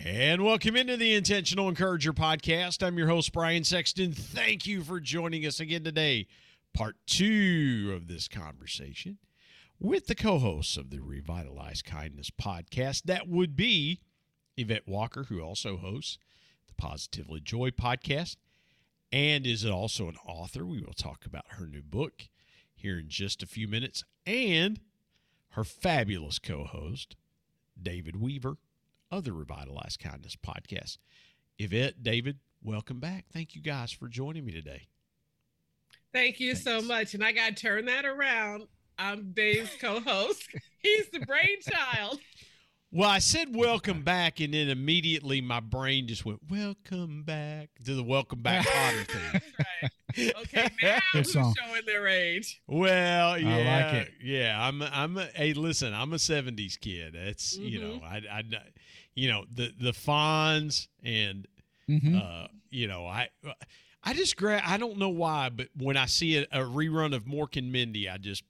And welcome into the Intentional Encourager podcast. I'm your host, Brian Sexton. Thank you for joining us again today. Part two of this conversation with the co hosts of the Revitalized Kindness podcast. That would be Yvette Walker, who also hosts the Positively Joy podcast and is also an author. We will talk about her new book here in just a few minutes, and her fabulous co host, David Weaver other Revitalized Kindness podcasts. Yvette, David, welcome back. Thank you guys for joining me today. Thank you Thanks. so much. And I got to turn that around. I'm Dave's co host, he's the brainchild. Well, I said welcome back, and then immediately my brain just went, welcome back to the welcome back Kotter thing. right. Okay, now who's showing their age? Well, yeah. I like it. Yeah, I'm, I'm, a, hey, listen, I'm a 70s kid. That's mm-hmm. you know, mm-hmm. I, I, you know, the, the Fonz and, mm-hmm. uh, you know, I, I just grab, I don't know why, but when I see a, a rerun of Mork and Mindy, I just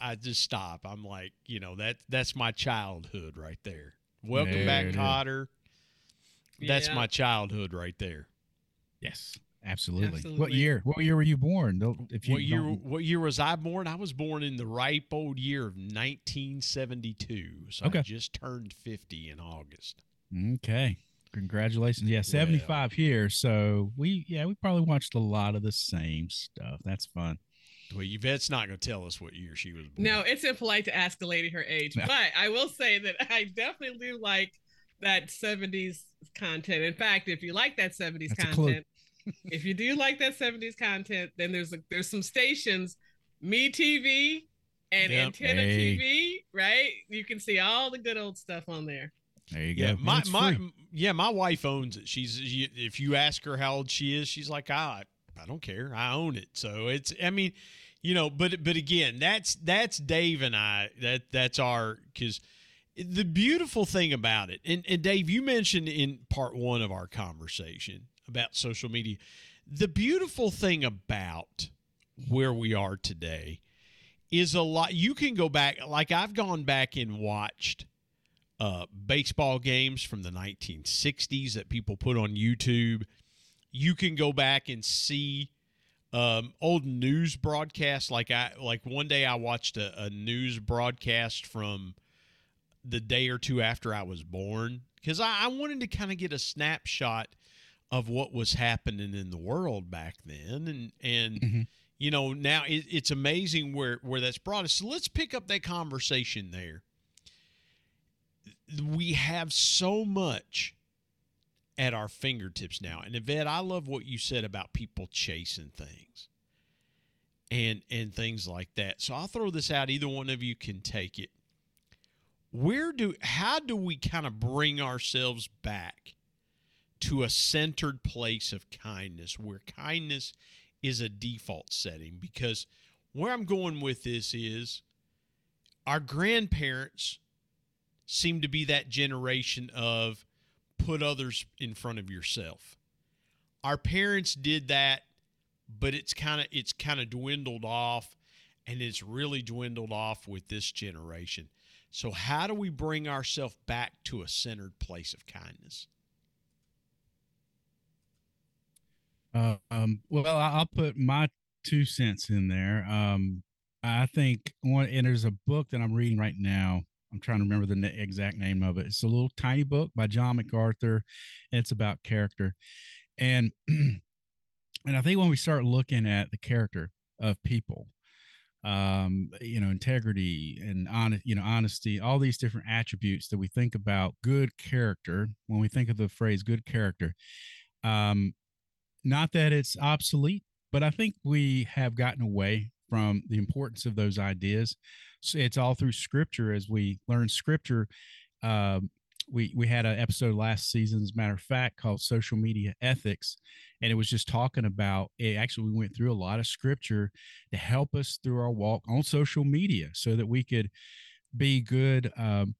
I just stop. I'm like, you know, that that's my childhood right there. Welcome there back, Kotter. That's yeah. my childhood right there. Yes, absolutely. absolutely. What year? What year were you born? If you what year? Don't... What year was I born? I was born in the ripe old year of 1972. So okay. I just turned 50 in August. Okay. Congratulations. Yeah, 75 well, here. So we yeah, we probably watched a lot of the same stuff. That's fun. Well, Yvette's not going to tell us what year she was born. No, it's impolite to ask a lady her age, no. but I will say that I definitely do like that 70s content. In fact, if you like that 70s That's content, if you do like that 70s content, then there's a, there's some stations, Me TV and yep. Antenna hey. TV, right? You can see all the good old stuff on there. There you go. Yeah, my my yeah, my wife owns it. She's if you ask her how old she is, she's like, ah, I don't care. I own it. So it's I mean, you know, but but again, that's that's Dave and I. That that's our because the beautiful thing about it, and, and Dave, you mentioned in part one of our conversation about social media, the beautiful thing about where we are today is a lot. You can go back, like I've gone back and watched uh, baseball games from the 1960s that people put on YouTube you can go back and see um, old news broadcasts. Like I like one day I watched a, a news broadcast from the day or two after I was born because I, I wanted to kind of get a snapshot of what was happening in the world back then and and mm-hmm. you know now it, it's amazing where where that's brought us so let's pick up that conversation there we have so much at our fingertips now. And Yvette, I love what you said about people chasing things and and things like that. So I'll throw this out. Either one of you can take it. Where do how do we kind of bring ourselves back to a centered place of kindness where kindness is a default setting? Because where I'm going with this is our grandparents seem to be that generation of put others in front of yourself. Our parents did that, but it's kind of it's kind of dwindled off and it's really dwindled off with this generation. So, how do we bring ourselves back to a centered place of kindness? Uh, um, well, I'll put my two cents in there. Um, I think one, and there's a book that I'm reading right now. I'm trying to remember the exact name of it. It's a little tiny book by John MacArthur. It's about character, and and I think when we start looking at the character of people, um, you know, integrity and honest, you know, honesty, all these different attributes that we think about good character when we think of the phrase good character. Um, not that it's obsolete, but I think we have gotten away from the importance of those ideas. So it's all through scripture as we learn scripture. Um, we we had an episode last season, as a matter of fact, called "Social Media Ethics," and it was just talking about. It, actually, we went through a lot of scripture to help us through our walk on social media, so that we could be good um,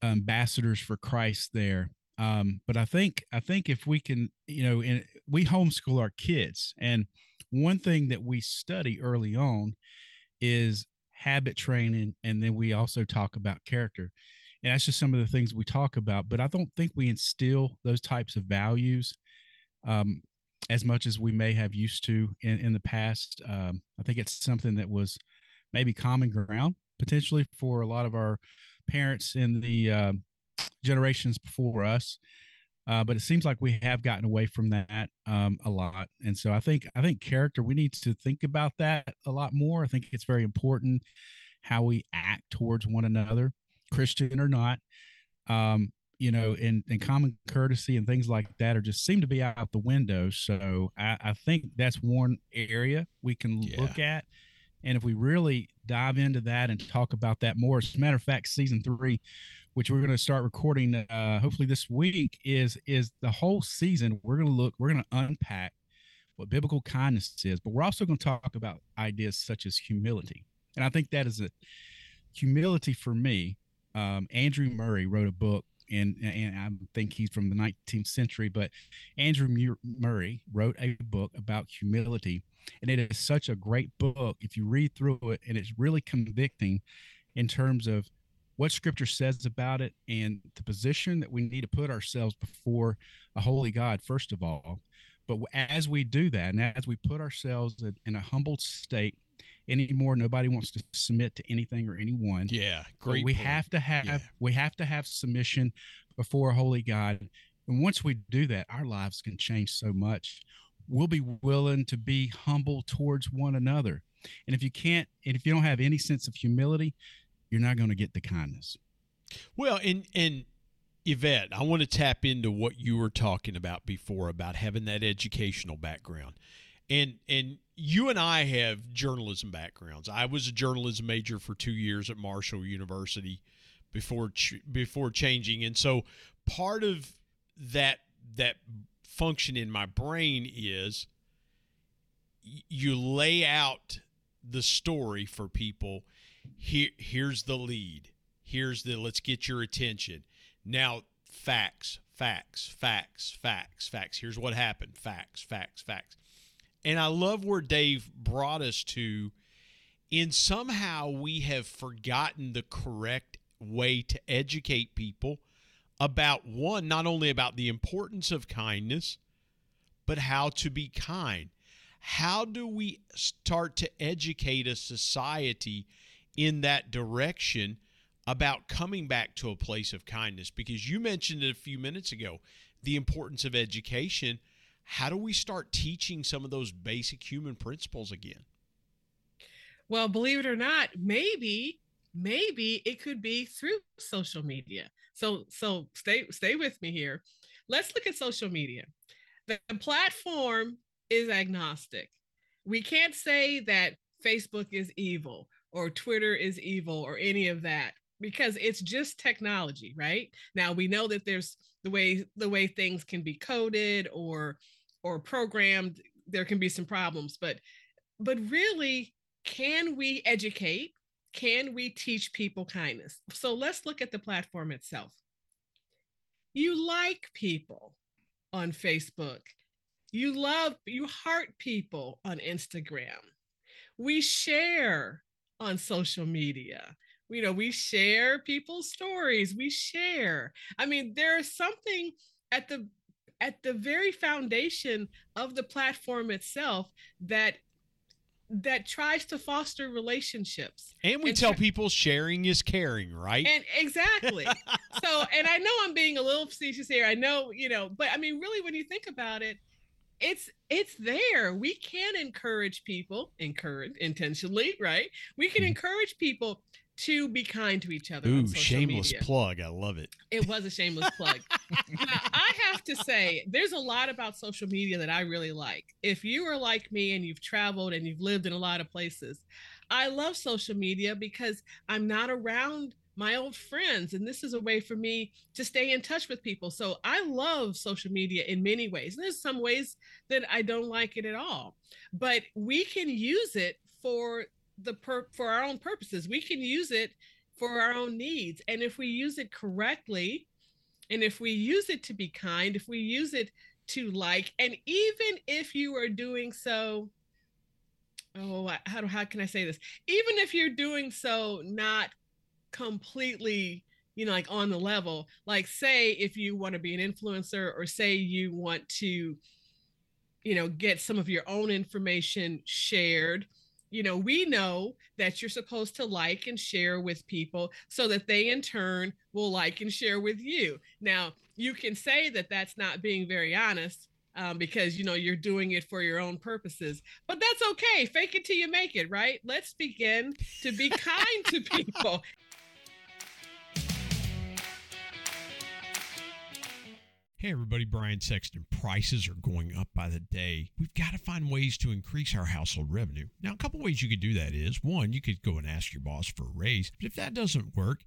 ambassadors for Christ there. Um, but I think I think if we can, you know, in, we homeschool our kids, and one thing that we study early on is habit training, and then we also talk about character and that's just some of the things we talk about but i don't think we instill those types of values um, as much as we may have used to in, in the past um, i think it's something that was maybe common ground potentially for a lot of our parents in the uh, generations before us uh, but it seems like we have gotten away from that um, a lot and so i think i think character we need to think about that a lot more i think it's very important how we act towards one another Christian or not. Um, you know, and, and common courtesy and things like that are just seem to be out the window. So I, I think that's one area we can yeah. look at. And if we really dive into that and talk about that more, as a matter of fact, season three, which we're going to start recording uh, hopefully this week, is is the whole season. We're going to look, we're going to unpack what biblical kindness is, but we're also going to talk about ideas such as humility. And I think that is a humility for me um, Andrew Murray wrote a book, and and I think he's from the 19th century, but Andrew Murray wrote a book about humility, and it is such a great book if you read through it, and it's really convicting in terms of what Scripture says about it and the position that we need to put ourselves before a holy God first of all. But as we do that, and as we put ourselves in a humbled state anymore. Nobody wants to submit to anything or anyone. Yeah, great. But we point. have to have yeah. we have to have submission before a holy God. And once we do that, our lives can change so much. We'll be willing to be humble towards one another. And if you can't, and if you don't have any sense of humility, you're not going to get the kindness. Well, and and Yvette, I want to tap into what you were talking about before about having that educational background and and you and I have journalism backgrounds. I was a journalism major for two years at Marshall University before ch- before changing, and so part of that that function in my brain is you lay out the story for people. Here, here's the lead. Here's the let's get your attention. Now, facts, facts, facts, facts, facts. Here's what happened. Facts, facts, facts and I love where Dave brought us to. In somehow we have forgotten the correct way to educate people about one, not only about the importance of kindness, but how to be kind. How do we start to educate a society in that direction about coming back to a place of kindness? Because you mentioned it a few minutes ago the importance of education how do we start teaching some of those basic human principles again? Well, believe it or not, maybe maybe it could be through social media. So so stay stay with me here. Let's look at social media. The platform is agnostic. We can't say that Facebook is evil or Twitter is evil or any of that because it's just technology, right? Now we know that there's the way the way things can be coded or or programmed there can be some problems but but really can we educate? Can we teach people kindness? So let's look at the platform itself. You like people on facebook. You love you heart people on instagram. We share on social media you know, we share people's stories. We share. I mean, there's something at the at the very foundation of the platform itself that that tries to foster relationships. And we and tell people sharing is caring, right? And exactly. so, and I know I'm being a little facetious here. I know, you know, but I mean, really, when you think about it, it's it's there. We can encourage people, encourage intentionally, right? We can mm-hmm. encourage people to be kind to each other. Ooh, shameless media. plug. I love it. It was a shameless plug. now, I have to say, there's a lot about social media that I really like. If you are like me and you've traveled and you've lived in a lot of places, I love social media because I'm not around my old friends and this is a way for me to stay in touch with people so i love social media in many ways and there's some ways that i don't like it at all but we can use it for the per for our own purposes. We can use it for our own needs. And if we use it correctly, and if we use it to be kind, if we use it to like, and even if you are doing so, oh, how do how can I say this? Even if you're doing so not completely, you know, like on the level, like say if you want to be an influencer or say you want to, you know, get some of your own information shared you know, we know that you're supposed to like and share with people so that they in turn will like and share with you. Now, you can say that that's not being very honest um, because you know you're doing it for your own purposes, but that's okay. Fake it till you make it, right? Let's begin to be kind to people. Hey everybody, Brian Sexton. Prices are going up by the day. We've got to find ways to increase our household revenue. Now, a couple ways you could do that is one, you could go and ask your boss for a raise. But if that doesn't work,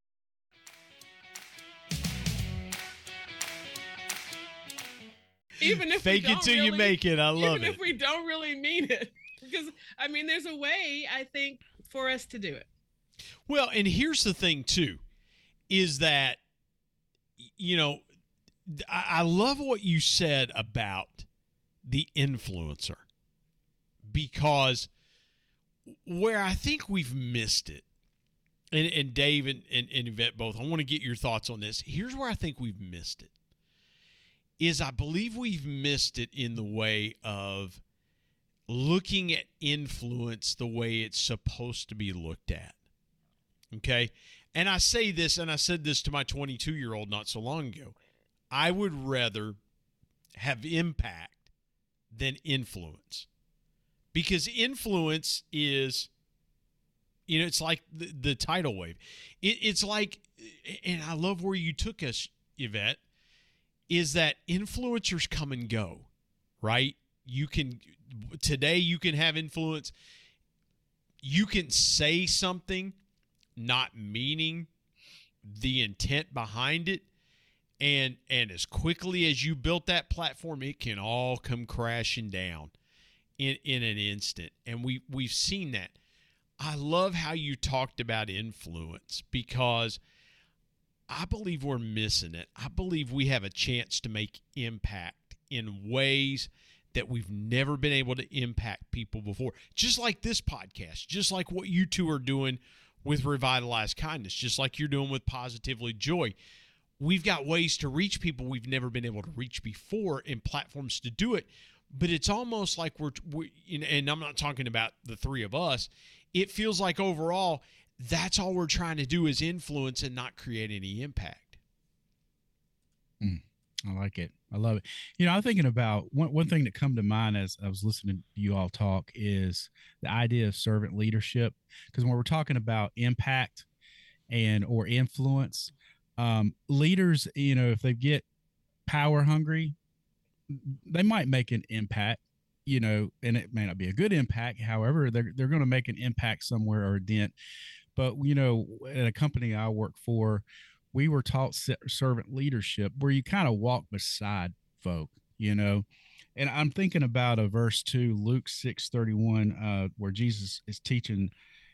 Even if fake it till really, you make it. I love even it. if we don't really mean it, because I mean, there's a way I think for us to do it. Well, and here's the thing too, is that you know, I, I love what you said about the influencer because where I think we've missed it, and, and Dave and, and, and Yvette both, I want to get your thoughts on this. Here's where I think we've missed it is I believe we've missed it in the way of looking at influence the way it's supposed to be looked at. Okay. And I say this, and I said this to my 22 year old not so long ago. I would rather have impact than influence because influence is, you know, it's like the, the tidal wave. It, it's like, and I love where you took us, Yvette is that influencers come and go, right? You can today you can have influence. You can say something not meaning the intent behind it and and as quickly as you built that platform it can all come crashing down in in an instant and we we've seen that i love how you talked about influence because I believe we're missing it. I believe we have a chance to make impact in ways that we've never been able to impact people before. Just like this podcast, just like what you two are doing with Revitalized Kindness, just like you're doing with Positively Joy. We've got ways to reach people we've never been able to reach before and platforms to do it. But it's almost like we're, we, and I'm not talking about the three of us, it feels like overall that's all we're trying to do is influence and not create any impact. Mm. I like it. I love it. You know, I'm thinking about one, one thing that come to mind as I was listening to you all talk is the idea of servant leadership. Because when we're talking about impact and or influence, um, leaders, you know, if they get power hungry, they might make an impact, you know, and it may not be a good impact. However, they're they're going to make an impact somewhere or a dent. But you know, at a company I work for, we were taught servant leadership where you kind of walk beside folk, you know. And I'm thinking about a verse two, Luke six thirty one, uh, where Jesus is teaching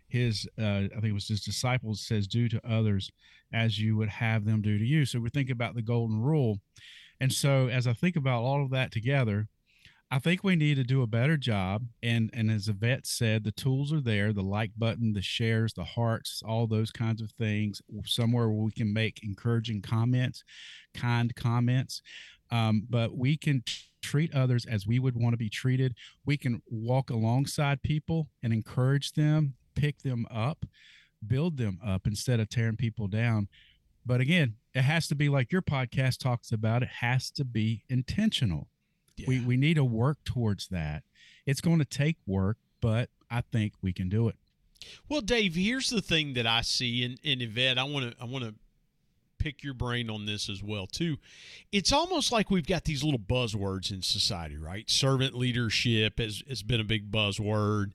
his, uh, I think it was his disciples, says, "Do to others as you would have them do to you." So we're thinking about the golden rule, and so as I think about all of that together, I think we need to do a better job. And and as Yvette said, the tools are there: the like button, the shares, the hearts, all those kinds of things. Somewhere where we can make encouraging comments, kind comments. Um, but we can treat others as we would want to be treated. We can walk alongside people and encourage them, pick them up, build them up instead of tearing people down. But again, it has to be like your podcast talks about. It has to be intentional yeah. We we need to work towards that. It's going to take work, but I think we can do it. Well, Dave, here's the thing that I see in, in Yvette. I want to I want to pick your brain on this as well too. It's almost like we've got these little buzzwords in society, right? Servant leadership has has been a big buzzword.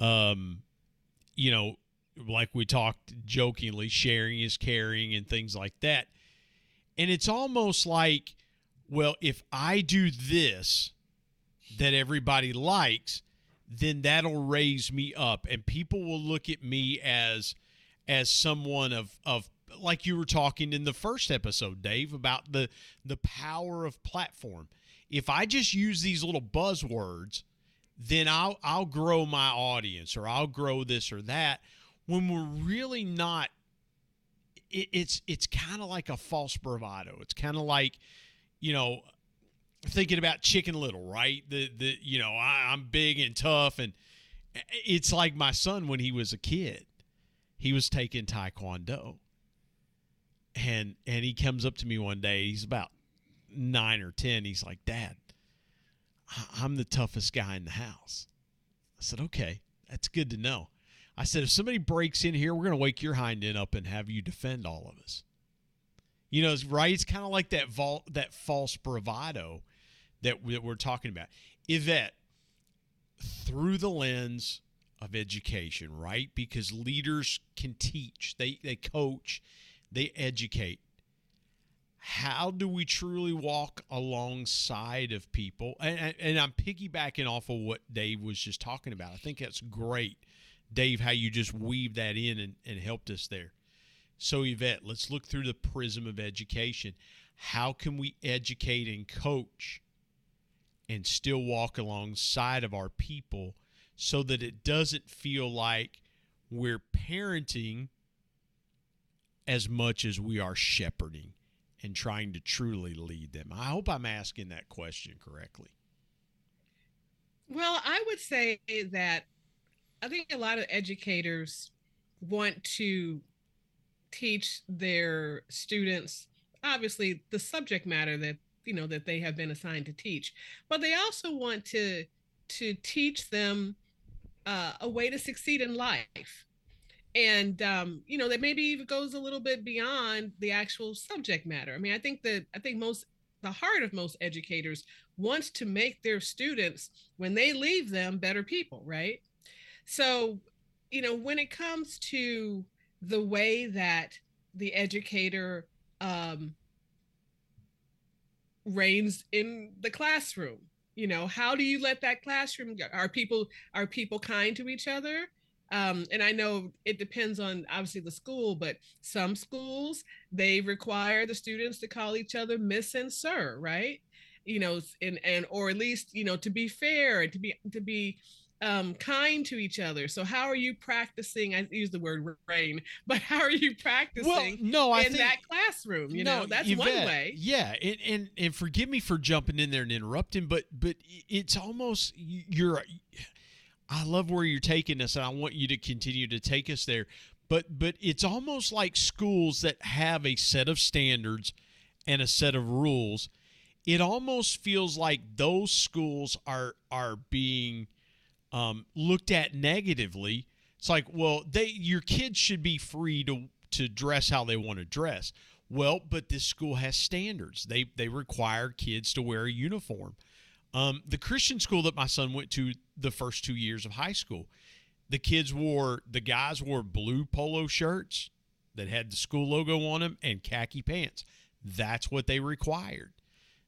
Um, you know, like we talked jokingly, sharing is caring and things like that. And it's almost like well, if I do this that everybody likes, then that'll raise me up and people will look at me as as someone of of like you were talking in the first episode, Dave, about the the power of platform. If I just use these little buzzwords, then I'll I'll grow my audience or I'll grow this or that when we're really not it, it's it's kind of like a false bravado. It's kind of like you know, thinking about Chicken Little, right? The the you know I, I'm big and tough, and it's like my son when he was a kid, he was taking Taekwondo, and and he comes up to me one day. He's about nine or ten. He's like, Dad, I'm the toughest guy in the house. I said, Okay, that's good to know. I said, if somebody breaks in here, we're going to wake your hind end up and have you defend all of us. You know, right? It's kind of like that vault, that false bravado that, we're talking about. Yvette, through the lens of education, right? Because leaders can teach, they they coach, they educate. How do we truly walk alongside of people? And, and I'm piggybacking off of what Dave was just talking about. I think that's great, Dave, how you just weave that in and, and helped us there. So, Yvette, let's look through the prism of education. How can we educate and coach and still walk alongside of our people so that it doesn't feel like we're parenting as much as we are shepherding and trying to truly lead them? I hope I'm asking that question correctly. Well, I would say that I think a lot of educators want to teach their students obviously the subject matter that you know that they have been assigned to teach but they also want to to teach them uh, a way to succeed in life. And um, you know that maybe even goes a little bit beyond the actual subject matter. I mean i think that i think most the heart of most educators wants to make their students when they leave them better people right? So you know when it comes to the way that the educator um, reigns in the classroom. You know how do you let that classroom go? are people are people kind to each other? Um, and i know it depends on obviously the school but some schools they require the students to call each other miss and sir right? You know and and or at least you know to be fair and to be to be um, kind to each other. So how are you practicing? I use the word rain, but how are you practicing? Well, no, I in think, that classroom. You no, know, that's Yvette, one way. Yeah, and, and and forgive me for jumping in there and interrupting, but but it's almost you're. I love where you're taking us, and I want you to continue to take us there. But but it's almost like schools that have a set of standards and a set of rules, it almost feels like those schools are are being um, looked at negatively. It's like, well, they your kids should be free to to dress how they want to dress. Well, but this school has standards. They they require kids to wear a uniform. Um, the Christian school that my son went to the first two years of high school, the kids wore the guys wore blue polo shirts that had the school logo on them and khaki pants. That's what they required.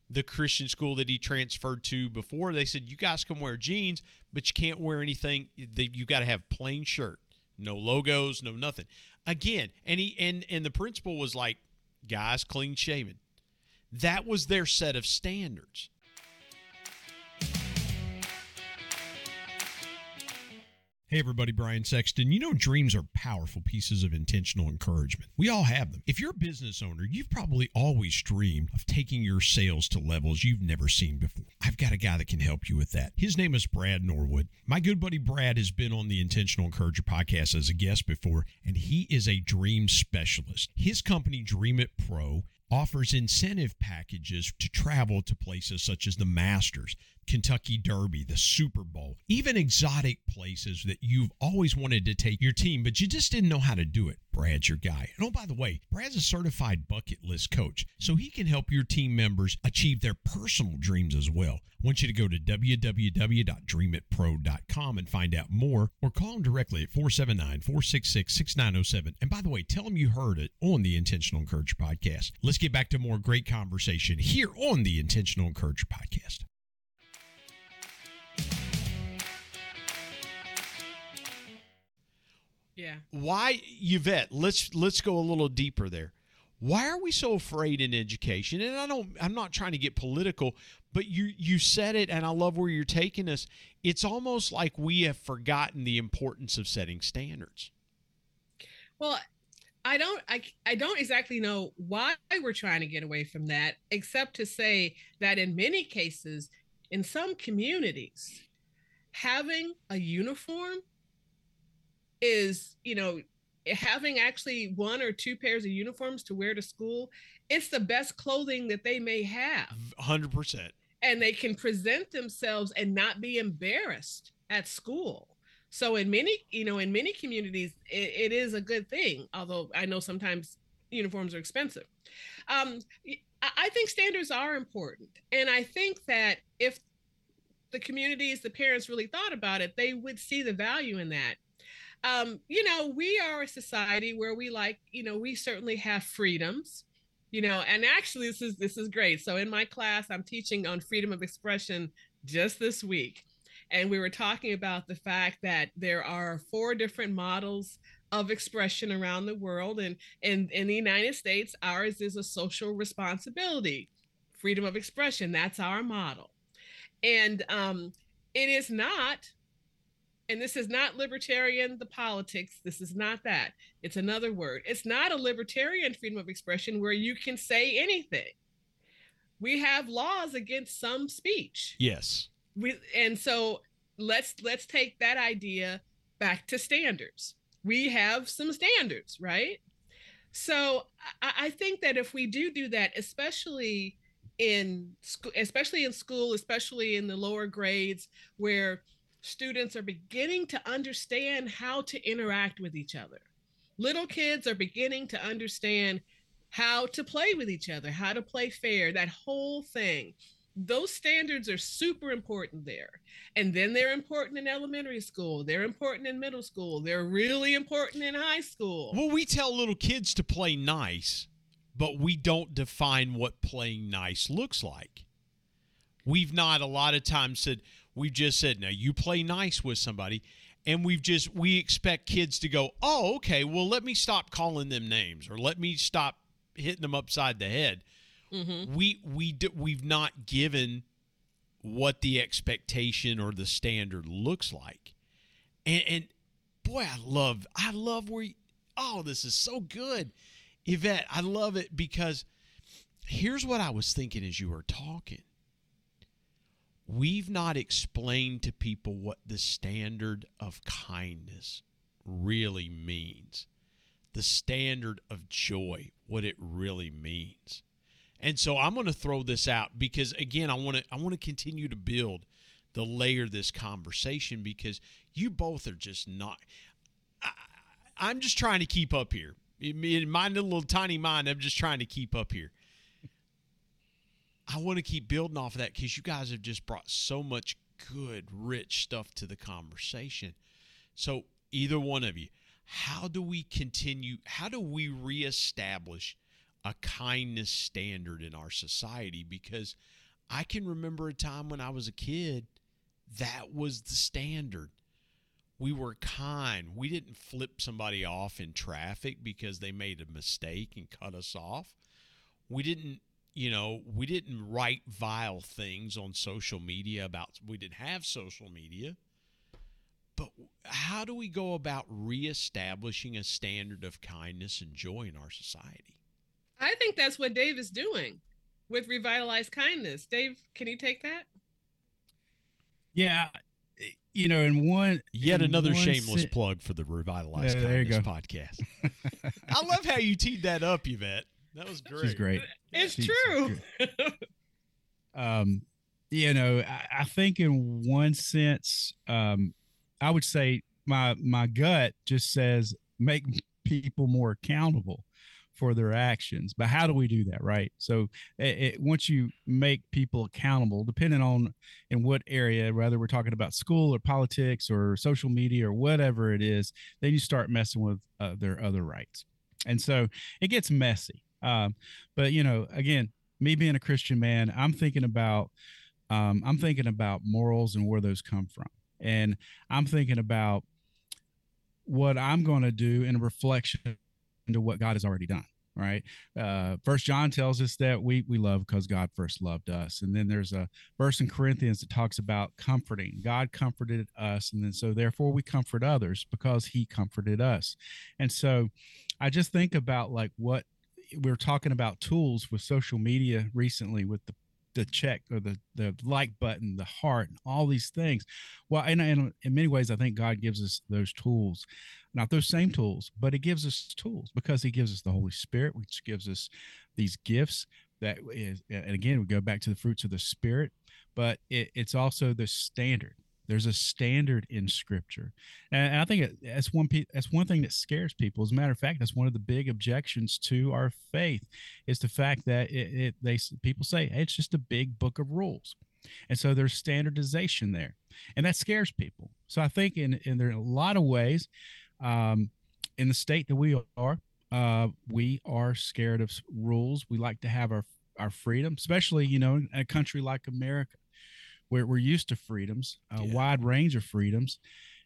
The Christian school that he transferred to before, they said you guys can wear jeans, but you can't wear anything. You got to have plain shirt, no logos, no nothing. Again, and he and and the principal was like, guys, clean shaven. That was their set of standards. Hey everybody, Brian Sexton. You know, dreams are powerful pieces of intentional encouragement. We all have them. If you're a business owner, you've probably always dreamed of taking your sales to levels you've never seen before. I've got a guy that can help you with that. His name is Brad Norwood. My good buddy Brad has been on the Intentional Encourager podcast as a guest before, and he is a dream specialist. His company, Dream It Pro, offers incentive packages to travel to places such as the Masters, Kentucky Derby, the Super Bowl, even exotic places that you've always wanted to take your team, but you just didn't know how to do it. Brad's your guy. And oh, by the way, Brad's a certified bucket list coach, so he can help your team members achieve their personal dreams as well. I want you to go to www.dreamitpro.com and find out more, or call him directly at 479 466 6907. And by the way, tell him you heard it on the Intentional Encourager podcast. Let's get back to more great conversation here on the Intentional Encourager podcast. Yeah. Why, Yvette? Let's let's go a little deeper there. Why are we so afraid in education? And I don't. I'm not trying to get political, but you you said it, and I love where you're taking us. It's almost like we have forgotten the importance of setting standards. Well, I don't I, I don't exactly know why we're trying to get away from that except to say that in many cases in some communities having a uniform is, you know, having actually one or two pairs of uniforms to wear to school, it's the best clothing that they may have. 100%. And they can present themselves and not be embarrassed at school. So in many, you know, in many communities, it, it is a good thing. Although I know sometimes uniforms are expensive. Um, I think standards are important, and I think that if the communities, the parents really thought about it, they would see the value in that um, you know, we are a society where we like, you know, we certainly have freedoms, you know, and actually this is this is great. So in my class, I'm teaching on freedom of expression just this week. And we were talking about the fact that there are four different models of expression around the world. And in, in the United States, ours is a social responsibility, freedom of expression. That's our model. And um, it is not and this is not libertarian the politics this is not that. It's another word. It's not a libertarian freedom of expression where you can say anything. We have laws against some speech. Yes. We and so let's let's take that idea back to standards. We have some standards right? So I, I think that if we do do that especially in school especially in school especially in the lower grades where students are beginning to understand how to interact with each other. Little kids are beginning to understand how to play with each other, how to play fair, that whole thing. Those standards are super important there. And then they're important in elementary school, they're important in middle school, they're really important in high school. Well, we tell little kids to play nice, but we don't define what playing nice looks like. We've not a lot of times said, We've just said, now you play nice with somebody. And we've just, we expect kids to go, oh, okay, well, let me stop calling them names or let me stop hitting them upside the head. Mm-hmm. We, we, we've not given what the expectation or the standard looks like. And, and boy, I love, I love where, you, oh, this is so good. Yvette, I love it because here's what I was thinking as you were talking we've not explained to people what the standard of kindness really means, the standard of joy, what it really means. And so I'm going to throw this out because again, I want to I want to continue to build the layer this conversation because you both are just not I, am just trying to keep up here. In my little tiny mind, I'm just trying to keep up here. I want to keep building off of that because you guys have just brought so much good, rich stuff to the conversation. So, either one of you, how do we continue? How do we reestablish a kindness standard in our society? Because I can remember a time when I was a kid that was the standard. We were kind. We didn't flip somebody off in traffic because they made a mistake and cut us off. We didn't, you know, we didn't write vile things on social media about we didn't have social media. But how do we go about reestablishing a standard of kindness and joy in our society? I think that's what Dave is doing with revitalized kindness. Dave, can you take that? Yeah, you know, in one yet another shameless si- plug for the revitalized yeah, kindness podcast. I love how you teed that up, Yvette. That was great. She's great. It's She's true. um, you know, I, I, think in one sense, um, I would say my my gut just says make people more accountable for their actions. But how do we do that, right? So it, it, once you make people accountable, depending on in what area, whether we're talking about school or politics or social media or whatever it is, then you start messing with uh, their other rights, and so it gets messy. Um, but you know, again, me being a Christian man, I'm thinking about um, I'm thinking about morals and where those come from, and I'm thinking about what I'm going to do in reflection into what God has already done right? Uh first john tells us that we we love because god first loved us. And then there's a verse in corinthians that talks about comforting. God comforted us and then so therefore we comfort others because he comforted us. And so i just think about like what we are talking about tools with social media recently with the the check or the the like button, the heart, and all these things. Well, and, and in many ways, I think God gives us those tools, not those same tools, but He gives us tools because He gives us the Holy Spirit, which gives us these gifts. That is, and again, we go back to the fruits of the Spirit, but it, it's also the standard there's a standard in Scripture, and I think that's one that's one thing that scares people. As a matter of fact, that's one of the big objections to our faith is the fact that it, it they people say hey, it's just a big book of rules, and so there's standardization there, and that scares people. So I think in in there a lot of ways, um, in the state that we are, uh, we are scared of rules. We like to have our our freedom, especially you know in a country like America we're, we're used to freedoms, a yeah. wide range of freedoms,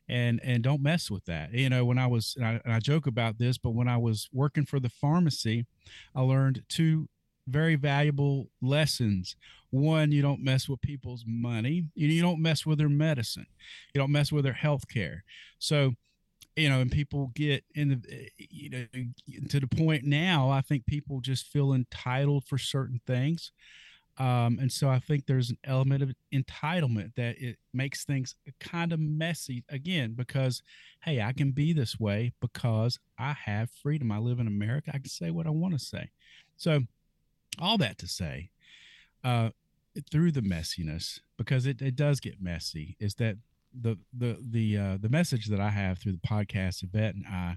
and and don't mess with that. You know, when I was and I, and I joke about this, but when I was working for the pharmacy, I learned two very valuable lessons. One, you don't mess with people's money. You, you don't mess with their medicine. You don't mess with their health care. So, you know, and people get in the, you know, to the point now, I think people just feel entitled for certain things. Um, and so I think there's an element of entitlement that it makes things kind of messy again because, hey, I can be this way because I have freedom. I live in America. I can say what I want to say. So, all that to say, uh, through the messiness, because it, it does get messy, is that the the the uh, the message that I have through the podcast, Yvette and I,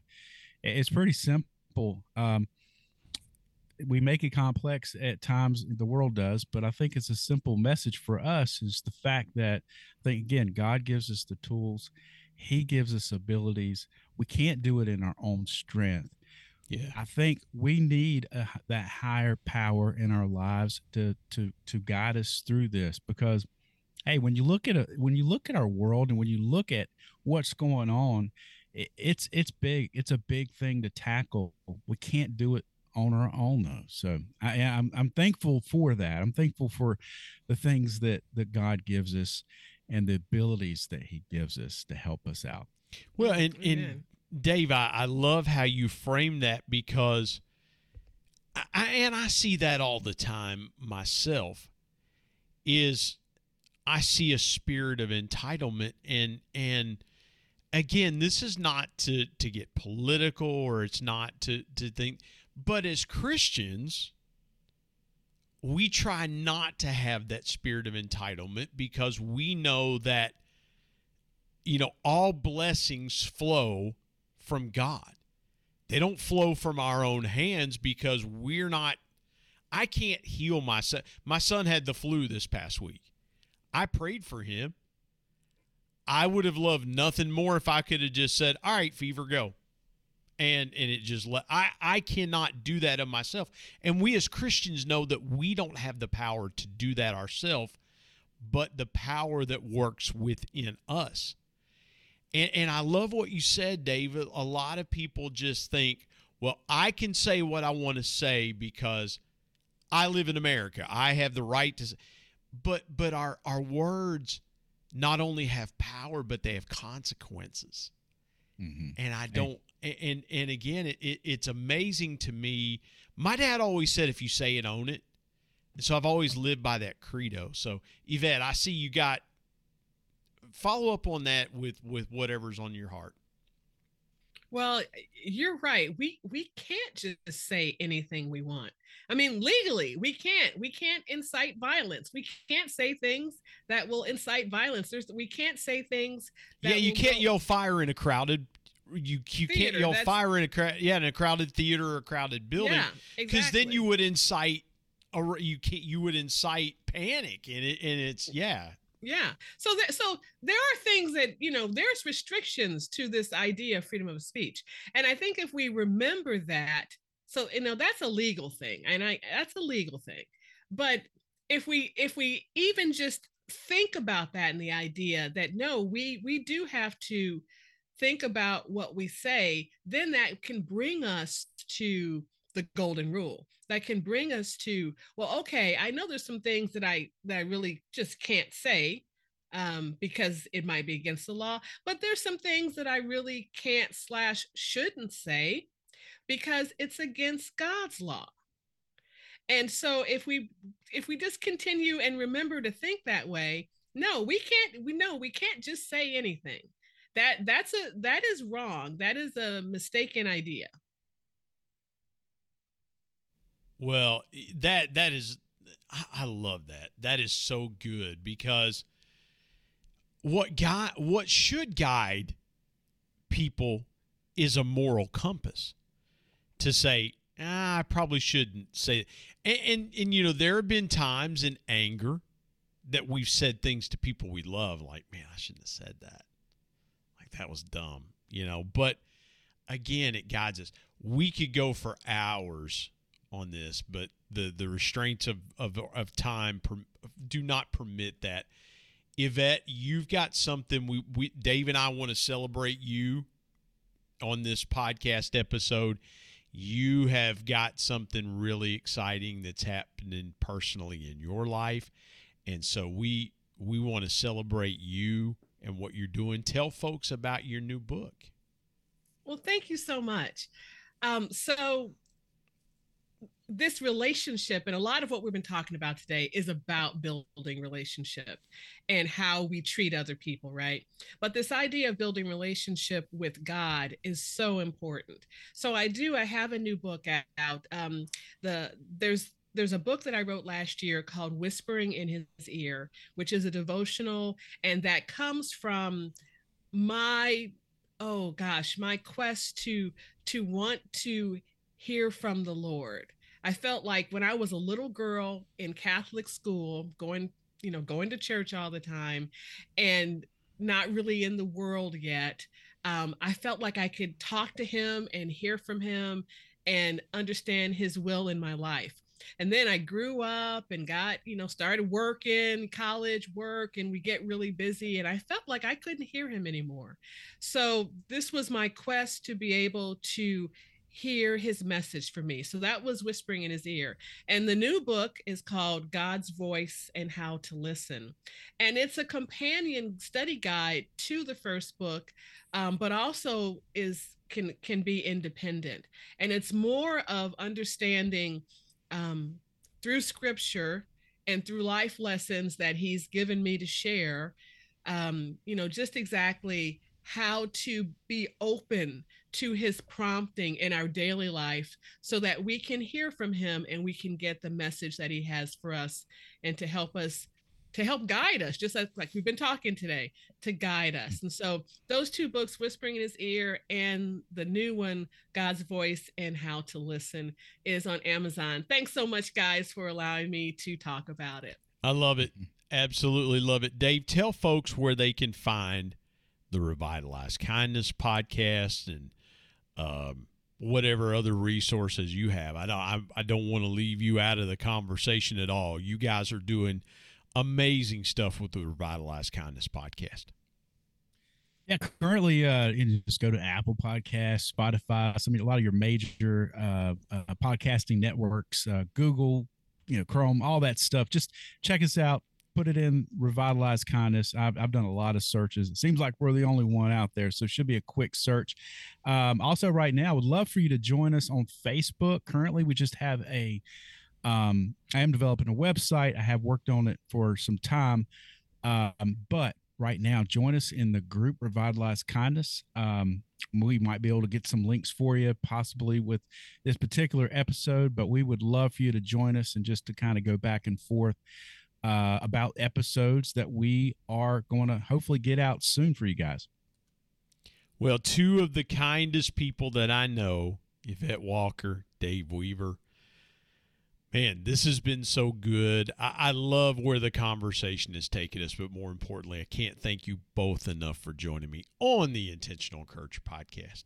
it's pretty simple. Um, we make it complex at times the world does but i think it's a simple message for us is the fact that I think again god gives us the tools. He gives us abilities. We can't do it in our own strength. Yeah. I think we need a, that higher power in our lives to to to guide us through this because hey when you look at a, when you look at our world and when you look at what's going on it's it's big. It's a big thing to tackle. We can't do it on our own though. So I, am I'm, I'm thankful for that. I'm thankful for the things that that God gives us and the abilities that He gives us to help us out. Well, and, and Dave, I, I love how you frame that because I, and I see that all the time myself. Is I see a spirit of entitlement and and again, this is not to to get political or it's not to to think but as Christians, we try not to have that spirit of entitlement because we know that you know all blessings flow from God. They don't flow from our own hands because we're not I can't heal my son. My son had the flu this past week. I prayed for him. I would have loved nothing more if I could have just said, "All right, fever, go." And and it just let I I cannot do that of myself. And we as Christians know that we don't have the power to do that ourselves, but the power that works within us. And and I love what you said, David. A lot of people just think, "Well, I can say what I want to say because I live in America. I have the right to." But but our our words not only have power, but they have consequences. Mm-hmm. And I don't. And and, and again, it, it, it's amazing to me. My dad always said, "If you say it, own it." so I've always lived by that credo. So Yvette, I see you got follow up on that with with whatever's on your heart. Well, you're right. We we can't just say anything we want. I mean, legally, we can't. We can't incite violence. We can't say things that will incite violence. There's we can't say things. yeah, you can't yell fire in a crowded. You you theater, can't yell fire in a crowd. Yeah, in a crowded theater or a crowded building. Yeah, because exactly. then you would incite. A, you can't. You would incite panic, and it and it's yeah. Yeah. So that so there are things that, you know, there's restrictions to this idea of freedom of speech. And I think if we remember that, so you know, that's a legal thing. And I that's a legal thing. But if we if we even just think about that and the idea that no, we we do have to think about what we say, then that can bring us to the golden rule that can bring us to well okay i know there's some things that i that i really just can't say um, because it might be against the law but there's some things that i really can't slash shouldn't say because it's against god's law. And so if we if we just continue and remember to think that way no we can't we know we can't just say anything. That that's a that is wrong. That is a mistaken idea well, that that is I love that. That is so good because what guy what should guide people is a moral compass to say ah, I probably shouldn't say. And, and and you know there have been times in anger that we've said things to people we love like man I shouldn't have said that like that was dumb you know but again it guides us we could go for hours on this, but the the restraints of of, of time per, do not permit that. Yvette, you've got something. We, we Dave and I want to celebrate you on this podcast episode. You have got something really exciting that's happening personally in your life, and so we we want to celebrate you and what you're doing. Tell folks about your new book. Well, thank you so much. Um, so this relationship and a lot of what we've been talking about today is about building relationship and how we treat other people right? But this idea of building relationship with god is so important. So i do i have a new book out. Um the there's there's a book that I wrote last year called Whispering in His Ear, which is a devotional, and that comes from my oh gosh, my quest to to want to hear from the Lord I felt like when I was a little girl in Catholic school, going, you know, going to church all the time and not really in the world yet, um, I felt like I could talk to him and hear from him and understand his will in my life. And then I grew up and got, you know, started working, college work, and we get really busy. And I felt like I couldn't hear him anymore. So this was my quest to be able to hear his message for me. So that was whispering in his ear. And the new book is called God's Voice and How to Listen. And it's a companion study guide to the first book, um, but also is can can be independent. And it's more of understanding um, through scripture and through life lessons that he's given me to share. Um, you know, just exactly how to be open to his prompting in our daily life so that we can hear from him and we can get the message that he has for us and to help us to help guide us just like we've been talking today to guide us. And so those two books whispering in his ear and the new one god's voice and how to listen is on amazon. Thanks so much guys for allowing me to talk about it. I love it. Absolutely love it. Dave tell folks where they can find the revitalized kindness podcast and um, whatever other resources you have. I don't I, I don't want to leave you out of the conversation at all. You guys are doing amazing stuff with the Revitalized Kindness podcast. Yeah, currently, uh, you just go to Apple Podcasts, Spotify, I mean, a lot of your major uh, uh, podcasting networks, uh, Google, you know, Chrome, all that stuff. Just check us out put it in revitalize kindness. I've, I've done a lot of searches. It seems like we're the only one out there so it should be a quick search. Um, also right now I would love for you to join us on facebook. Currently we just have a um, i am developing a website. I have worked on it for some time. Um, but right now join us in the group revitalize kindness. Um, we might be able to get some links for you possibly with this particular episode but we would love for you to join us and just to kind of go back and forth uh, about episodes that we are going to hopefully get out soon for you guys. Well, two of the kindest people that I know, Yvette Walker, Dave Weaver. Man, this has been so good. I, I love where the conversation has taken us, but more importantly, I can't thank you both enough for joining me on the Intentional Encourager podcast.